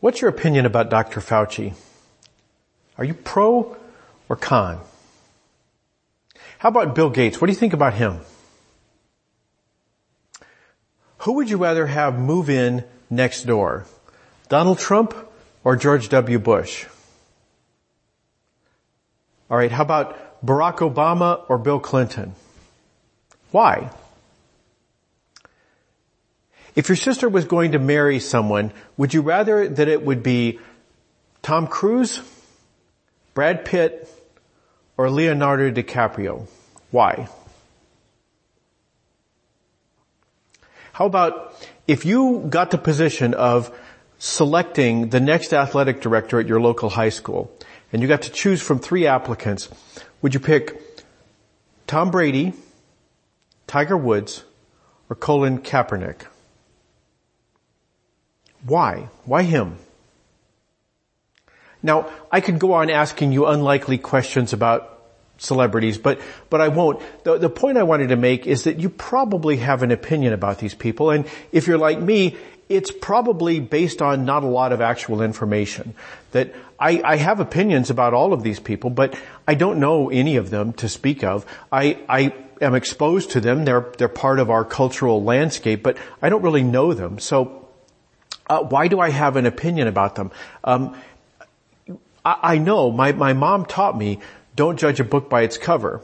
What's your opinion about Dr. Fauci? Are you pro or con? How about Bill Gates? What do you think about him? Who would you rather have move in next door? Donald Trump or George W. Bush? Alright, how about Barack Obama or Bill Clinton? Why? If your sister was going to marry someone, would you rather that it would be Tom Cruise, Brad Pitt, or Leonardo DiCaprio? Why? How about if you got the position of selecting the next athletic director at your local high school and you got to choose from three applicants, would you pick Tom Brady, Tiger Woods, or Colin Kaepernick? Why? Why him? Now, I could go on asking you unlikely questions about celebrities, but, but I won't. The, the point I wanted to make is that you probably have an opinion about these people, and if you're like me, it's probably based on not a lot of actual information. That I, I have opinions about all of these people, but I don't know any of them to speak of. I, I am exposed to them. They're, they're part of our cultural landscape, but I don't really know them. So, uh, why do I have an opinion about them? Um, I, I know my, my mom taught me don't judge a book by its cover.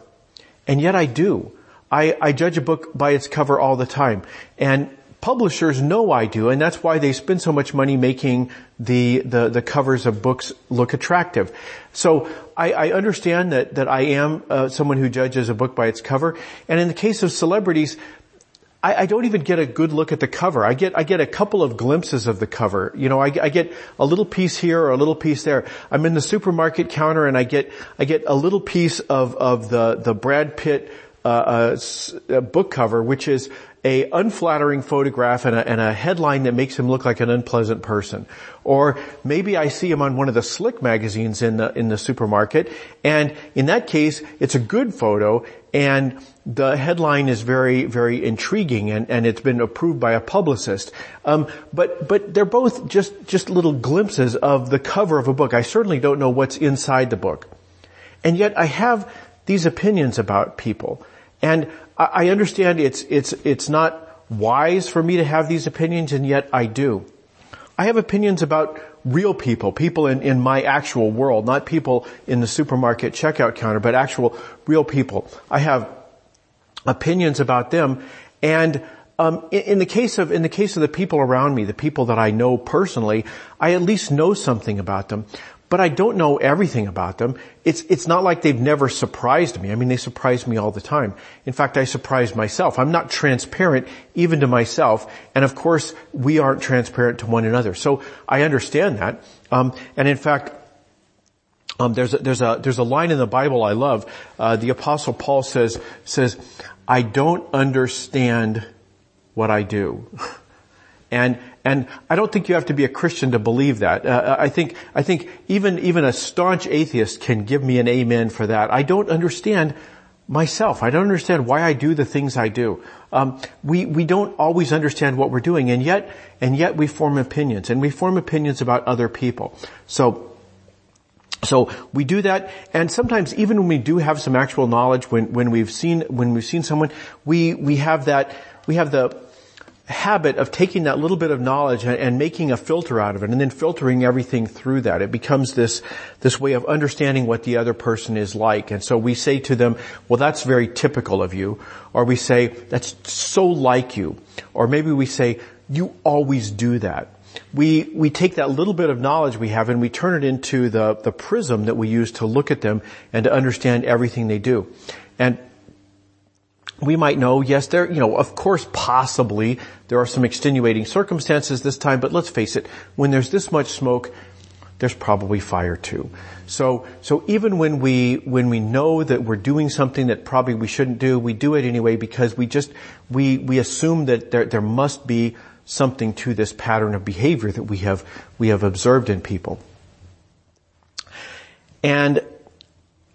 And yet I do. I, I judge a book by its cover all the time. And publishers know I do, and that's why they spend so much money making the, the, the covers of books look attractive. So I, I understand that, that I am uh, someone who judges a book by its cover. And in the case of celebrities, I, I, don't even get a good look at the cover. I get, I get a couple of glimpses of the cover. You know, I, I, get a little piece here or a little piece there. I'm in the supermarket counter and I get, I get a little piece of, of the, the Brad Pitt, uh, uh, book cover, which is a unflattering photograph and a, and a, headline that makes him look like an unpleasant person. Or maybe I see him on one of the slick magazines in the, in the supermarket and in that case, it's a good photo and the headline is very, very intriguing and, and it's been approved by a publicist. Um, but, but they're both just, just little glimpses of the cover of a book. I certainly don't know what's inside the book. And yet I have these opinions about people. And I understand it's, it's, it's not wise for me to have these opinions and yet I do. I have opinions about real people, people in, in my actual world, not people in the supermarket checkout counter, but actual real people. I have opinions about them and um, in, in, the case of in the case of the people around me, the people that I know personally, I at least know something about them but I don't know everything about them. It's, it's not like they've never surprised me. I mean, they surprise me all the time. In fact, I surprise myself. I'm not transparent even to myself. And of course, we aren't transparent to one another. So I understand that. Um, and in fact, um, there's a, there's a there's a line in the Bible I love. Uh, the Apostle Paul says says, "I don't understand what I do," and and I don't think you have to be a Christian to believe that. Uh, uh, I think, I think even, even a staunch atheist can give me an amen for that. I don't understand myself. I don't understand why I do the things I do. Um, we, we don't always understand what we're doing and yet, and yet we form opinions and we form opinions about other people. So, so we do that, and sometimes even when we do have some actual knowledge, when, when we've seen, when we've seen someone, we, we have that, we have the, habit of taking that little bit of knowledge and, making a filter out of it and then filtering everything through that. It becomes this, this way of understanding what the other person is like. And so we say to them, well that's very typical of you. Or we say, that's so like you. Or maybe we say, you always do that. We, we take that little bit of knowledge we have and we turn it into the, the prism that we use to look at them and to understand everything they do. And we might know, yes, there, you know, of course, possibly there are some extenuating circumstances this time, but let's face it, when there's this much smoke, there's probably fire too. So, so even when we, when we know that we're doing something that probably we shouldn't do, we do it anyway because we just, we, we assume that there, there must be something to this pattern of behavior that we have, we have observed in people. And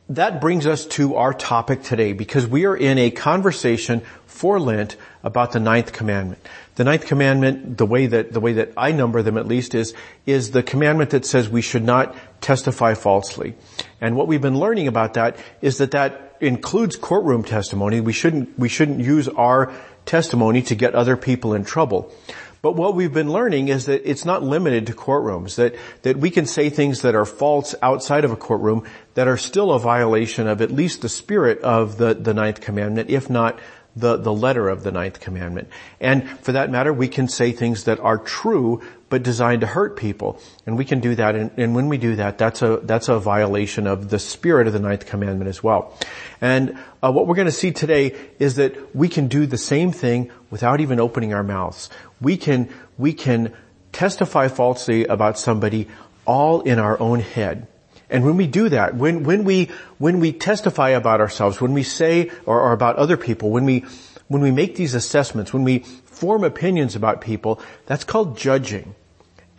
that brings us to our topic today because we are in a conversation for Lent about the ninth commandment. The ninth commandment, the way that, the way that I number them at least is, is the commandment that says we should not testify falsely. And what we've been learning about that is that that includes courtroom testimony. We shouldn't, we shouldn't use our testimony to get other people in trouble. But what we've been learning is that it's not limited to courtrooms, that, that we can say things that are false outside of a courtroom that are still a violation of at least the spirit of the, the ninth commandment, if not the, the letter of the ninth commandment. And for that matter, we can say things that are true but designed to hurt people. And we can do that, and, and, when we do that, that's a, that's a violation of the spirit of the ninth commandment as well. And uh, what we're going to see today is that we can do the same thing without even opening our mouths. We can, we can testify falsely about somebody all in our own head. And when we do that, when, when we, when we testify about ourselves, when we say, or, or about other people, when we, when we make these assessments, when we form opinions about people, that's called judging.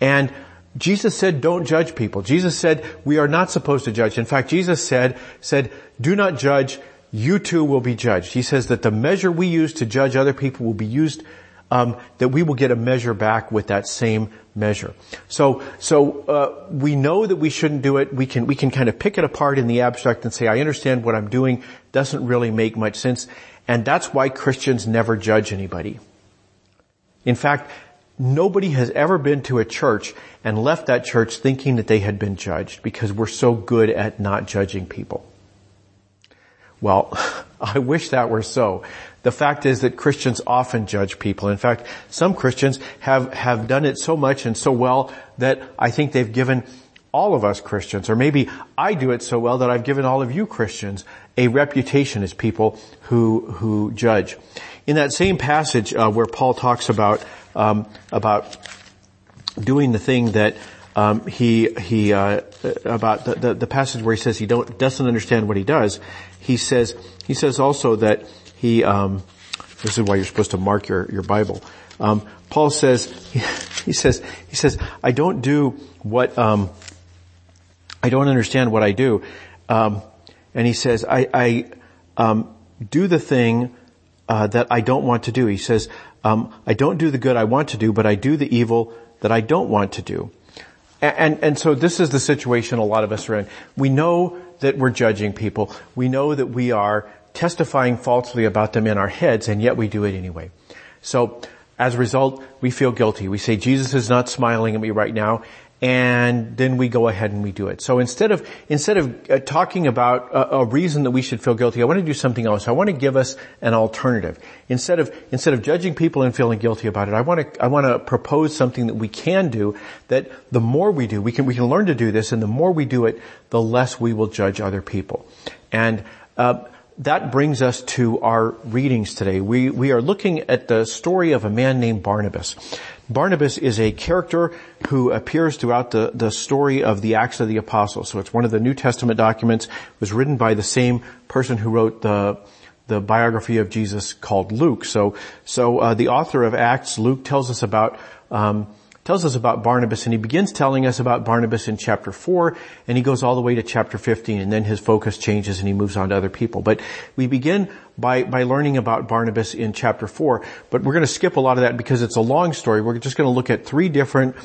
And Jesus said, don't judge people. Jesus said, we are not supposed to judge. In fact, Jesus said, said, do not judge, you too will be judged. He says that the measure we use to judge other people will be used, um, that we will get a measure back with that same measure. So, so, uh, we know that we shouldn't do it. We can, we can kind of pick it apart in the abstract and say, I understand what I'm doing doesn't really make much sense. And that's why Christians never judge anybody. In fact, Nobody has ever been to a church and left that church thinking that they had been judged because we're so good at not judging people. Well, I wish that were so. The fact is that Christians often judge people. In fact, some Christians have, have done it so much and so well that I think they've given all of us Christians, or maybe I do it so well that I've given all of you Christians a reputation as people who, who judge. In that same passage uh, where Paul talks about um, about doing the thing that um, he he uh, about the, the, the, passage where he says he don't doesn't understand what he does. He says he says also that he um, this is why you're supposed to mark your your Bible. Um, Paul says he, he, says he says I don't do what um, I don't understand what I do, um, and he says I, I do the thing uh, that I don't want to do. He says um, I don't do the good I want to do, but I do the evil that I don't want to do. And, and so this is the situation a lot of us are in. We know that we're judging people. We know that we are testifying falsely about them in our heads, and yet we do it anyway. So as a result, we feel guilty. We say, Jesus is not smiling at me right now, and then we go ahead and we do it. So instead of, instead of uh, talking about a, a, reason that we should feel guilty, I want to do something else. I want to give us an alternative. Instead of, instead of judging people and feeling guilty about it, I want to, I want to propose something that we can do that the more we do, we can, we can learn to do this and the more we do it, the less we will judge other people. And, uh, that brings us to our readings today. We, we are looking at the story of a man named Barnabas. Barnabas is a character who appears throughout the, the story of the Acts of the Apostles. So it's one of the New Testament documents. It was written by the same person who wrote the the biography of Jesus called Luke. So so uh, the author of Acts, Luke, tells us about um, tells us about Barnabas and he begins telling us about Barnabas in chapter 4 and he goes all the way to chapter 15 and then his focus changes and he moves on to other people. But we begin by, by learning about Barnabas in chapter 4, but we're going to skip a lot of that because it's a long story. We're just going to look at three different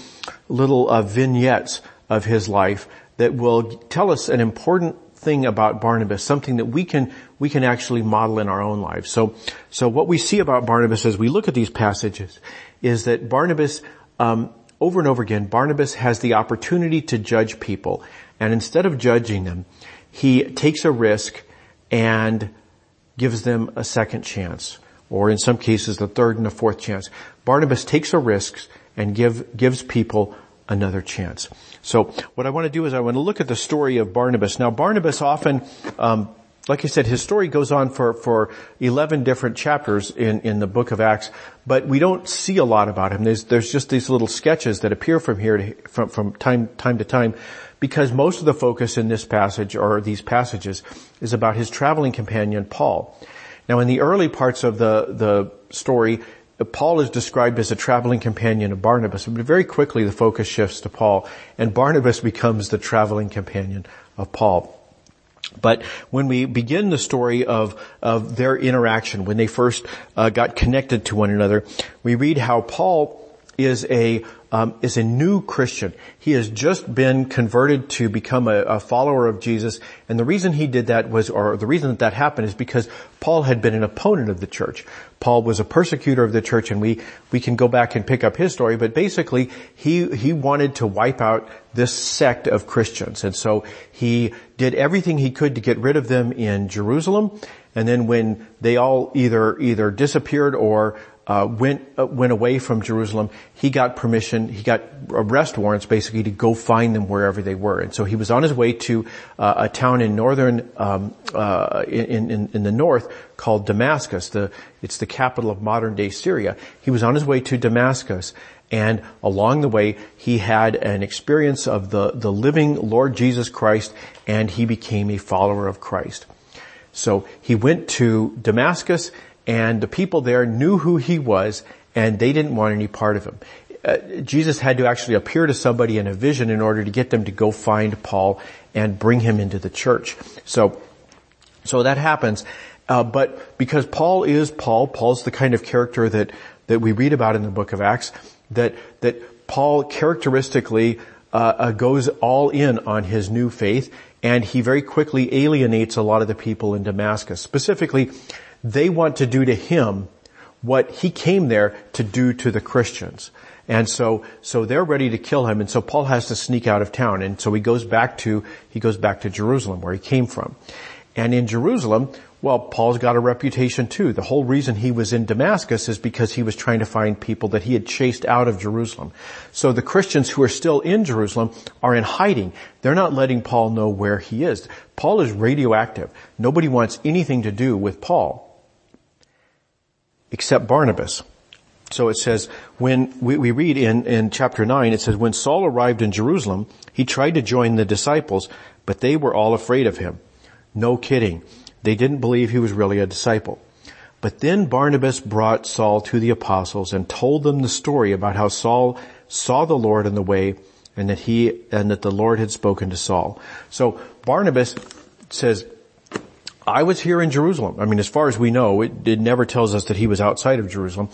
little uh, vignettes of his life that will tell us an important thing about Barnabas, something that we can, we can actually model in our own lives. So, so what we see about Barnabas as we look at these passages is that Barnabas um, over and over again, Barnabas has the opportunity to judge people, and instead of judging them, he takes a risk and gives them a second chance, or in some cases, the third and the fourth chance. Barnabas takes a risk and give, gives people another chance. So what I want to do is I want to look at the story of Barnabas. Now Barnabas often um, like I said, his story goes on for, for 11 different chapters in, in the book of Acts, but we don't see a lot about him. There's, there's just these little sketches that appear from here to, from, from time, time to time because most of the focus in this passage or these passages is about his traveling companion, Paul. Now in the early parts of the, the story, Paul is described as a traveling companion of Barnabas, but very quickly the focus shifts to Paul and Barnabas becomes the traveling companion of Paul. But when we begin the story of, of their interaction, when they first uh, got connected to one another, we read how Paul is a um, is a new Christian. He has just been converted to become a, a, follower of Jesus, and the reason he did that was, or the reason that that happened, is because Paul had been an opponent of the church. Paul was a persecutor of the church, and we we can go back and pick up his story. But basically, he he wanted to wipe out this sect of Christians, and so he did everything he could to get rid of them in Jerusalem. And then when they all either either disappeared or uh, went uh, went away from Jerusalem, he got permission, he got arrest warrants basically to go find them wherever they were. And so he was on his way to uh, a town in northern um, uh, in, in, in the north called Damascus. The it's the capital of modern day Syria. He was on his way to Damascus. And along the way, he had an experience of the, the living Lord Jesus Christ and he became a follower of Christ. So he went to Damascus and the people there knew who he was and they didn't want any part of him. Uh, Jesus had to actually appear to somebody in a vision in order to get them to go find Paul and bring him into the church. So, so that happens. Uh, but because Paul is Paul, Paul's the kind of character that, that we read about in the book of Acts, that, that Paul characteristically uh, uh goes all in on his new faith and he very quickly alienates a lot of the people in Damascus. Specifically, they want to do to him what he came there to do to the Christians. And so, so they're ready to kill him. And so Paul has to sneak out of town. And so he goes back to, he goes back to Jerusalem where he came from. And in Jerusalem, well, Paul's got a reputation too. The whole reason he was in Damascus is because he was trying to find people that he had chased out of Jerusalem. So the Christians who are still in Jerusalem are in hiding. They're not letting Paul know where he is. Paul is radioactive. Nobody wants anything to do with Paul except Barnabas. So it says, when we, we read in, in chapter 9, it says, when Saul arrived in Jerusalem, he tried to join the disciples, but they were all afraid of him. No kidding. They didn't believe he was really a disciple. But then Barnabas brought Saul to the apostles and told them the story about how Saul saw the Lord in the way and that he, and that the Lord had spoken to Saul. So Barnabas says, I was here in Jerusalem. I mean, as far as we know, it, it never tells us that he was outside of Jerusalem.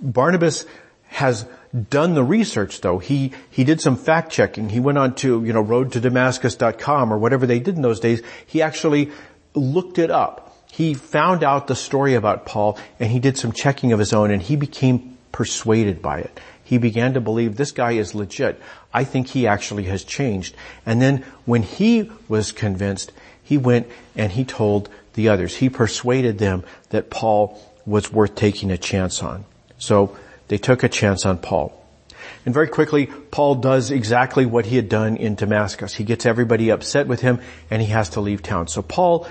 Barnabas has done the research though. He, he did some fact checking. He went on to, you know, roadtodamascus.com or whatever they did in those days. He actually looked it up. He found out the story about Paul and he did some checking of his own and he became persuaded by it. He began to believe this guy is legit. I think he actually has changed. And then when he was convinced, he went and he told the others. He persuaded them that Paul was worth taking a chance on. So they took a chance on Paul. And very quickly, Paul does exactly what he had done in Damascus. He gets everybody upset with him and he has to leave town. So Paul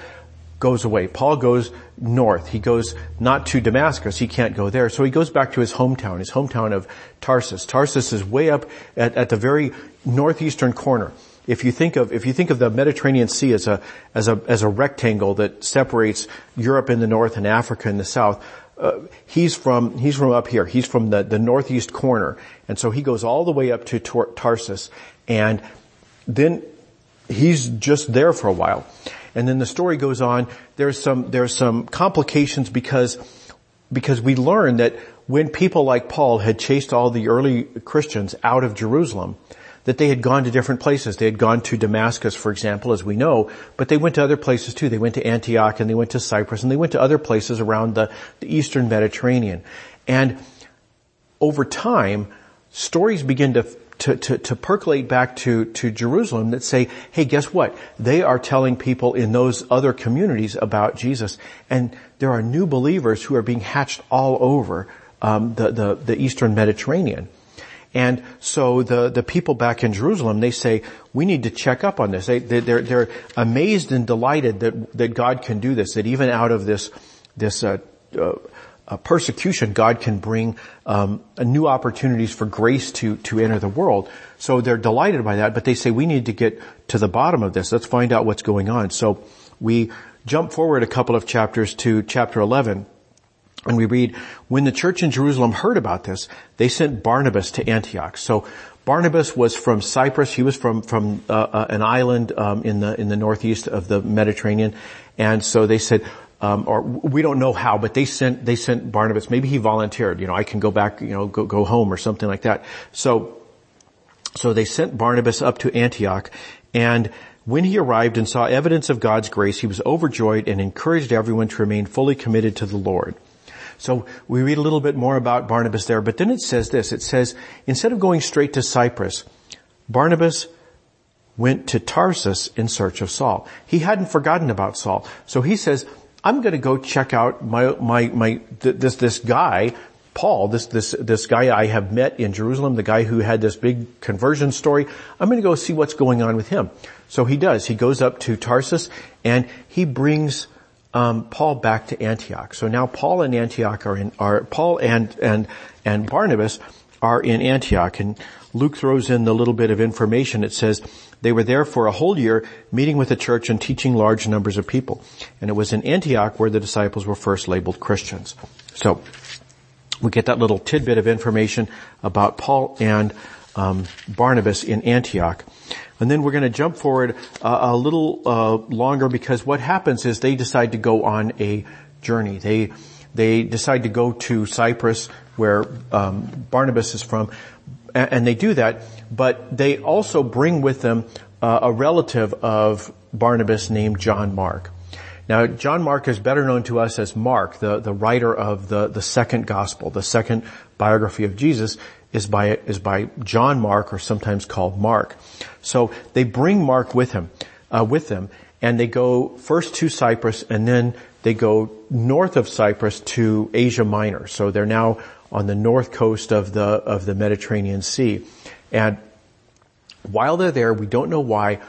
goes away. Paul goes north. He goes not to Damascus. He can't go there. So he goes back to his hometown, his hometown of Tarsus. Tarsus is way up at, at the very northeastern corner if you think of if you think of the Mediterranean Sea as a as a as a rectangle that separates Europe in the north and Africa in the south, uh, he's from he's from up here. He's from the the northeast corner, and so he goes all the way up to Tar- Tarsus, and then he's just there for a while, and then the story goes on. There's some there's some complications because because we learn that when people like Paul had chased all the early Christians out of Jerusalem, that they had gone to different places. They had gone to Damascus, for example, as we know, but they went to other places too. They went to Antioch and they went to Cyprus and they went to other places around the, the eastern Mediterranean. And over time, stories begin to to, to, to, percolate back to, to Jerusalem that say, hey, guess what? They are telling people in those other communities about Jesus. And there are new believers who are being hatched all over um, the, the, the eastern Mediterranean. And so the, the people back in Jerusalem, they say, we need to check up on this. They, they're, they're amazed and delighted that, that God can do this, that even out of this, this, uh, uh, persecution, God can bring um, new opportunities for grace to to enter the world. So they're delighted by that, but they say we need to get to the bottom of this. Let's find out what's going on. So we jump forward a couple of chapters to chapter 11, and we read, when the church in Jerusalem heard about this, they sent Barnabas to Antioch. So Barnabas was from Cyprus. He was from from uh, uh, an island um, in the in the northeast of the Mediterranean, and so they said, um, or we don't know how, but they sent they sent Barnabas. Maybe he volunteered. You know, I can go back. You know, go go home or something like that. So, so they sent Barnabas up to Antioch, and when he arrived and saw evidence of God's grace, he was overjoyed and encouraged everyone to remain fully committed to the Lord. So we read a little bit more about Barnabas there, but then it says this, it says, instead of going straight to Cyprus, Barnabas went to Tarsus in search of Saul. He hadn't forgotten about Saul. So he says, I'm going to go check out my, my, my, this, this guy, Paul, this, this, this guy I have met in Jerusalem, the guy who had this big conversion story. I'm going to go see what's going on with him. So he does. He goes up to Tarsus and he brings um, Paul back to Antioch. So now Paul and Antioch are in, are Paul and and and Barnabas are in Antioch, and Luke throws in the little bit of information. It says they were there for a whole year, meeting with the church and teaching large numbers of people. And it was in Antioch where the disciples were first labeled Christians. So we get that little tidbit of information about Paul and um, Barnabas in Antioch. And then we're going to jump forward uh, a little uh, longer because what happens is they decide to go on a journey. They they decide to go to Cyprus, where um, Barnabas is from, and, and, they do that. But they also bring with them uh, a relative of Barnabas named John Mark. Now, John Mark is better known to us as Mark, the, the writer of the, the second gospel, the second biography of Jesus is by, is by John Mark or sometimes called Mark. So they bring Mark with him, uh, with them and they go first to Cyprus and then they go north of Cyprus to Asia Minor. So they're now on the north coast of the, of the Mediterranean Sea. And while they're there, we don't know why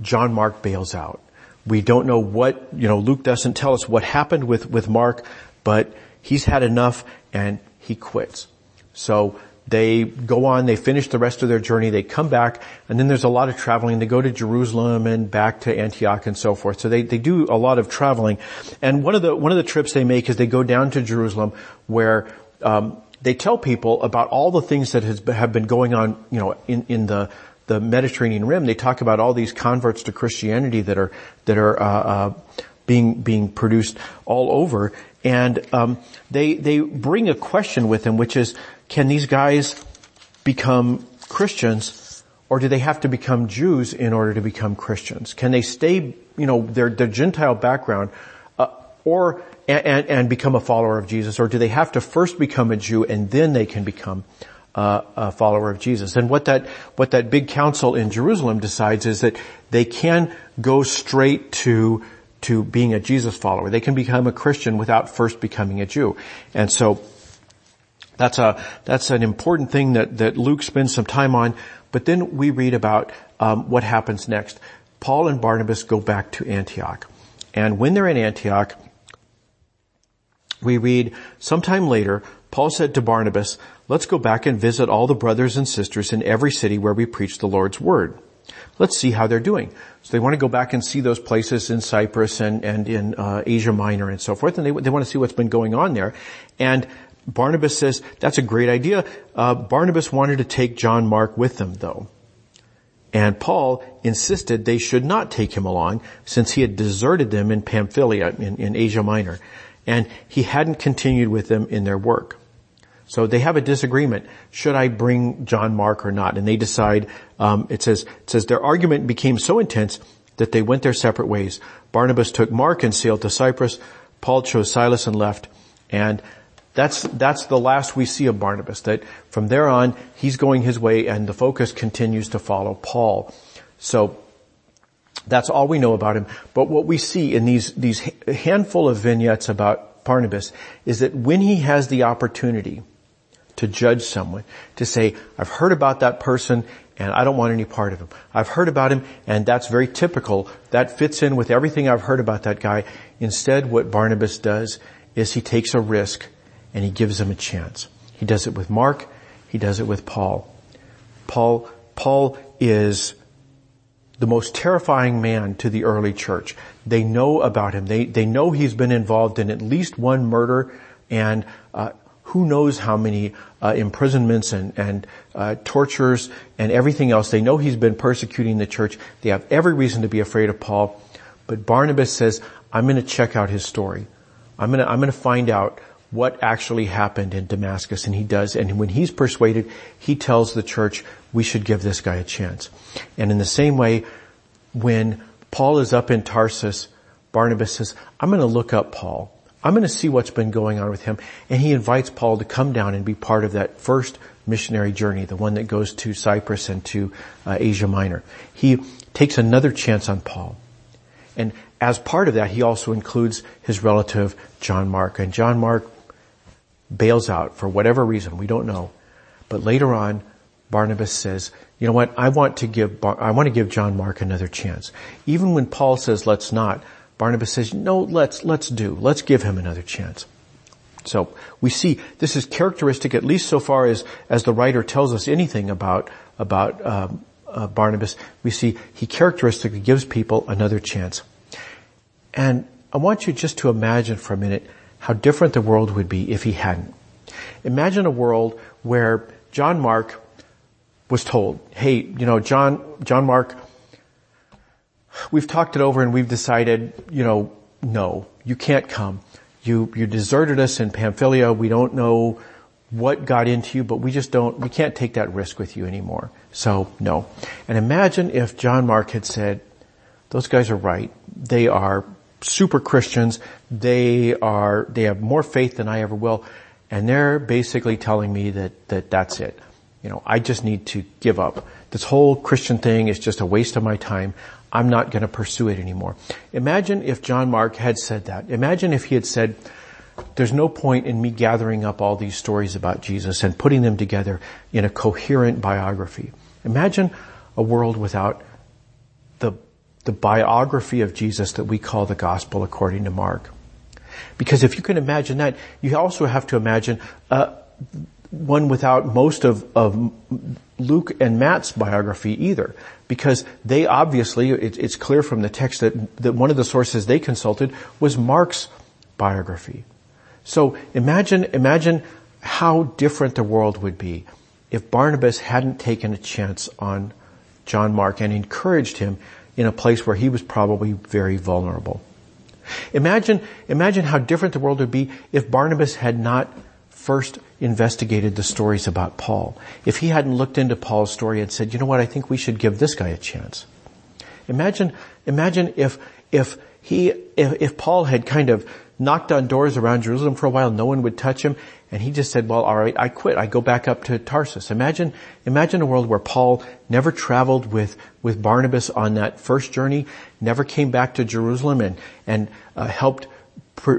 John Mark bails out. We don't know what, you know, Luke doesn't tell us what happened with, with Mark, but he's had enough and he quits. So they go on, they finish the rest of their journey, they come back, and then there's a lot of traveling. They go to Jerusalem and back to Antioch and so forth. So they, they do a lot of traveling. And one of the, one of the trips they make is they go down to Jerusalem where, um, they tell people about all the things that has, have been going on, you know, in, in the, the Mediterranean rim. They talk about all these converts to Christianity that are, that are, uh, uh, being, being produced all over. And, um, they, they bring a question with them, which is, can these guys become Christians or do they have to become Jews in order to become Christians? Can they stay, you know, their, their Gentile background, uh, or, and, and become a follower of Jesus, or do they have to first become a Jew and then they can become uh, a follower of Jesus? And what that, what that big council in Jerusalem decides is that they can go straight to, to being a Jesus follower. They can become a Christian without first becoming a Jew. And so, that's a, that's an important thing that, that Luke spends some time on. But then we read about um, what happens next. Paul and Barnabas go back to Antioch. And when they're in Antioch, we read, sometime later, Paul said to Barnabas, let's go back and visit all the brothers and sisters in every city where we preach the Lord's word. Let's see how they're doing. So they want to go back and see those places in Cyprus and, and in uh, Asia Minor and so forth, and they, they want to see what's been going on there. And Barnabas says, that's a great idea. Uh, Barnabas wanted to take John Mark with them though. And Paul insisted they should not take him along since he had deserted them in Pamphylia in, in Asia Minor. And he hadn't continued with them in their work. So they have a disagreement. Should I bring John Mark or not? And they decide. Um, it says it says their argument became so intense that they went their separate ways. Barnabas took Mark and sailed to Cyprus. Paul chose Silas and left. And that's, that's the last we see of Barnabas, that from there on, he's going his way and the focus continues to follow Paul. So, that's all we know about him. But what we see in these, these handful of vignettes about Barnabas is that when he has the opportunity to judge someone, to say, I've heard about that person and I don't want any part of him. I've heard about him and that's very typical. That fits in with everything I've heard about that guy. Instead, what Barnabas does is he takes a risk and he gives them a chance. He does it with Mark. He does it with Paul. Paul, Paul is the most terrifying man to the early church. They know about him. They, they know he's been involved in at least one murder and, uh, who knows how many uh, imprisonments and, and uh, tortures and everything else. They know he's been persecuting the church. They have every reason to be afraid of Paul. But Barnabas says, I'm going to check out his story. I'm going to, I'm going to find out what actually happened in Damascus. And he does. And when he's persuaded, he tells the church, we should give this guy a chance. And in the same way, when Paul is up in Tarsus, Barnabas says, I'm going to look up Paul. I'm going to see what's been going on with him. And he invites Paul to come down and be part of that first missionary journey, the one that goes to Cyprus and to uh, Asia Minor. He takes another chance on Paul. And as part of that, he also includes his relative, John Mark. And John Mark bails out for whatever reason, we don't know. But later on, Barnabas says, you know what, I want to give, I want to give John Mark another chance. Even when Paul says let's not, Barnabas says, no, let's, let's do, let's give him another chance. So we see this is characteristic, at least so far as, as the writer tells us anything about, about, um, uh, Barnabas, we see he characteristically gives people another chance. And I want you just to imagine for a minute how different the world would be if he hadn't. Imagine a world where John Mark was told, hey, you know, John, John Mark, we've talked it over and we've decided, you know, no, you can't come. You, you deserted us in Pamphylia. We don't know what got into you, but we just don't, we can't take that risk with you anymore. So no. And imagine if John Mark had said, those guys are right. They are super Christians. They are, they have more faith than I ever will. And they're basically telling me that, that that's it. You know, I just need to give up. This whole Christian thing is just a waste of my time. I'm not going to pursue it anymore. Imagine if John Mark had said that. Imagine if he had said, there's no point in me gathering up all these stories about Jesus and putting them together in a coherent biography. Imagine a world without the, biography of Jesus that we call the gospel according to Mark. Because if you can imagine that, you also have to imagine uh, one without most of, of Luke and Matt's biography either. Because they obviously, it, it's clear from the text that, that one of the sources they consulted was Mark's biography. So imagine, imagine how different the world would be if Barnabas hadn't taken a chance on John Mark and encouraged him in a place where he was probably very vulnerable. Imagine, imagine how different the world would be if Barnabas had not first investigated the stories about Paul. If he hadn't looked into Paul's story and said, you know what, I think we should give this guy a chance. Imagine, imagine if, if he, if, if Paul had kind of knocked on doors around Jerusalem for a while, no one would touch him, and he just said, well, alright, I quit. I go back up to Tarsus. Imagine, imagine a world where Paul never traveled with, with Barnabas on that first journey, never came back to Jerusalem and, and uh, helped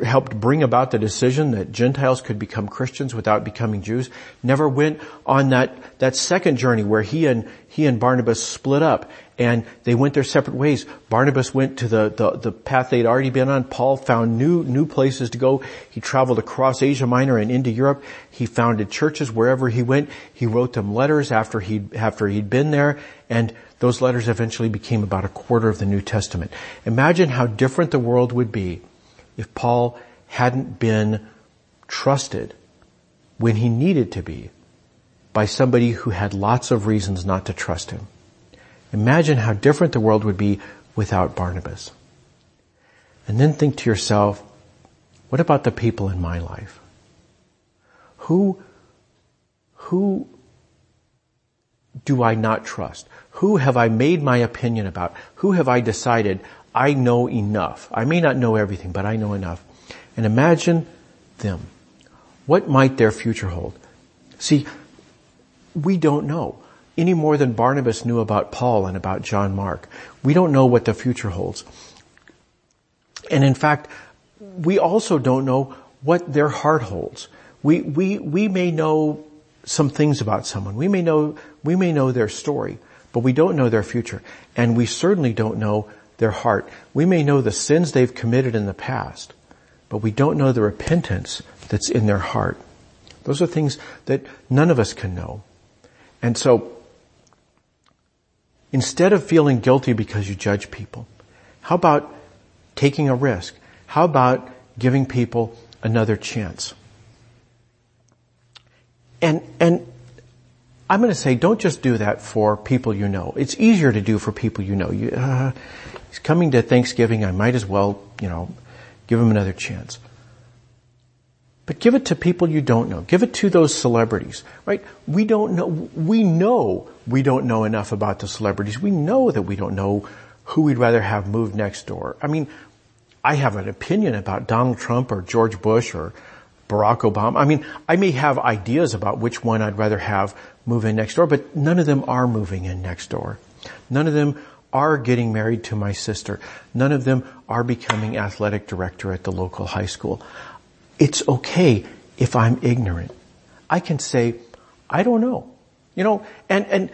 helped bring about the decision that Gentiles could become Christians without becoming Jews, never went on that, that second journey where he and, he and Barnabas split up and they went their separate ways. Barnabas went to the, the, the path they'd already been on. Paul found new, new places to go. He traveled across Asia Minor and into Europe. He founded churches wherever he went. He wrote them letters after he after he'd been there and those letters eventually became about a quarter of the New Testament. Imagine how different the world would be if Paul hadn't been trusted when he needed to be by somebody who had lots of reasons not to trust him. Imagine how different the world would be without Barnabas. And then think to yourself, what about the people in my life? Who, who do I not trust? Who have I made my opinion about? Who have I decided I know enough. I may not know everything, but I know enough. And imagine them. What might their future hold? See, we don't know any more than Barnabas knew about Paul and about John Mark. We don't know what the future holds. And in fact, we also don't know what their heart holds. We, we, we may know some things about someone. We may know, we may know their story, but we don't know their future. And we certainly don't know their heart. We may know the sins they've committed in the past, but we don't know the repentance that's in their heart. Those are things that none of us can know. And so, instead of feeling guilty because you judge people, how about taking a risk? How about giving people another chance? And, and I'm going to say don't just do that for people you know. It's easier to do for people you know. You, uh, he's coming to Thanksgiving. I might as well, you know, give him another chance. But give it to people you don't know. Give it to those celebrities, right? We don't know, we know we don't know enough about the celebrities. We know that we don't know who we'd rather have moved next door. I mean, I have an opinion about Donald Trump or George Bush or Barack Obama. I mean, I may have ideas about which one I'd rather have move in next door, but none of them are moving in next door. None of them are getting married to my sister. None of them are becoming athletic director at the local high school. It's okay if I'm ignorant. I can say, I don't know. You know, and, and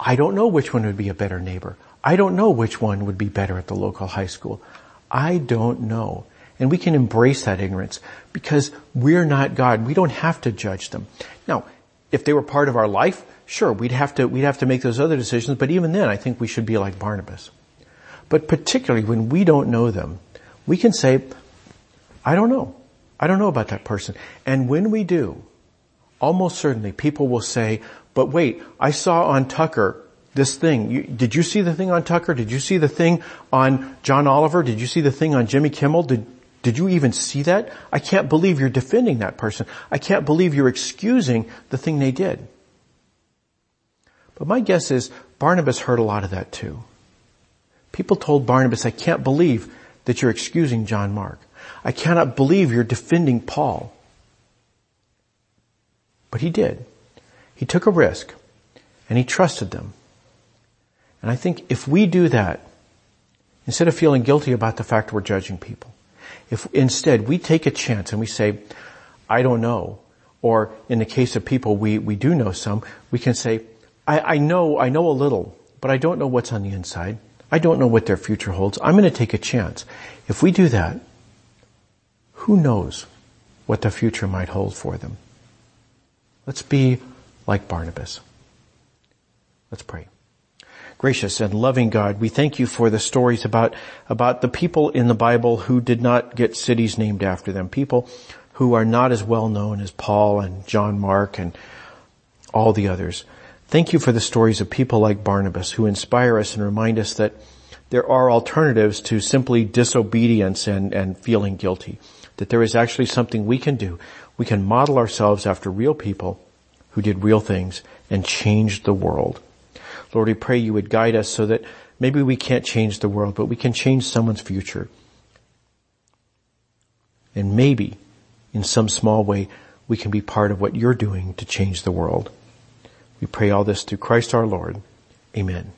I don't know which one would be a better neighbor. I don't know which one would be better at the local high school. I don't know. And we can embrace that ignorance because we're not God. We don't have to judge them. Now, if they were part of our life, sure, we'd have to, we'd have to make those other decisions, but even then I think we should be like Barnabas. But particularly when we don't know them, we can say, I don't know. I don't know about that person. And when we do, almost certainly people will say, but wait, I saw on Tucker this thing. You, did you see the thing on Tucker? Did you see the thing on John Oliver? Did you see the thing on Jimmy Kimmel? Did, did you even see that? I can't believe you're defending that person. I can't believe you're excusing the thing they did. But my guess is Barnabas heard a lot of that too. People told Barnabas, I can't believe that you're excusing John Mark. I cannot believe you're defending Paul. But he did. He took a risk and he trusted them. And I think if we do that, instead of feeling guilty about the fact we're judging people, if instead we take a chance and we say, I don't know, or in the case of people we, we do know some, we can say, I, I know, I know a little, but I don't know what's on the inside. I don't know what their future holds. I'm going to take a chance. If we do that, who knows what the future might hold for them? Let's be like Barnabas. Let's pray. Gracious and loving God, we thank you for the stories about, about the people in the Bible who did not get cities named after them. People who are not as well known as Paul and John Mark and all the others. Thank you for the stories of people like Barnabas who inspire us and remind us that there are alternatives to simply disobedience and, and feeling guilty. That there is actually something we can do. We can model ourselves after real people who did real things and changed the world. Lord, we pray you would guide us so that maybe we can't change the world, but we can change someone's future. And maybe, in some small way, we can be part of what you're doing to change the world. We pray all this through Christ our Lord. Amen.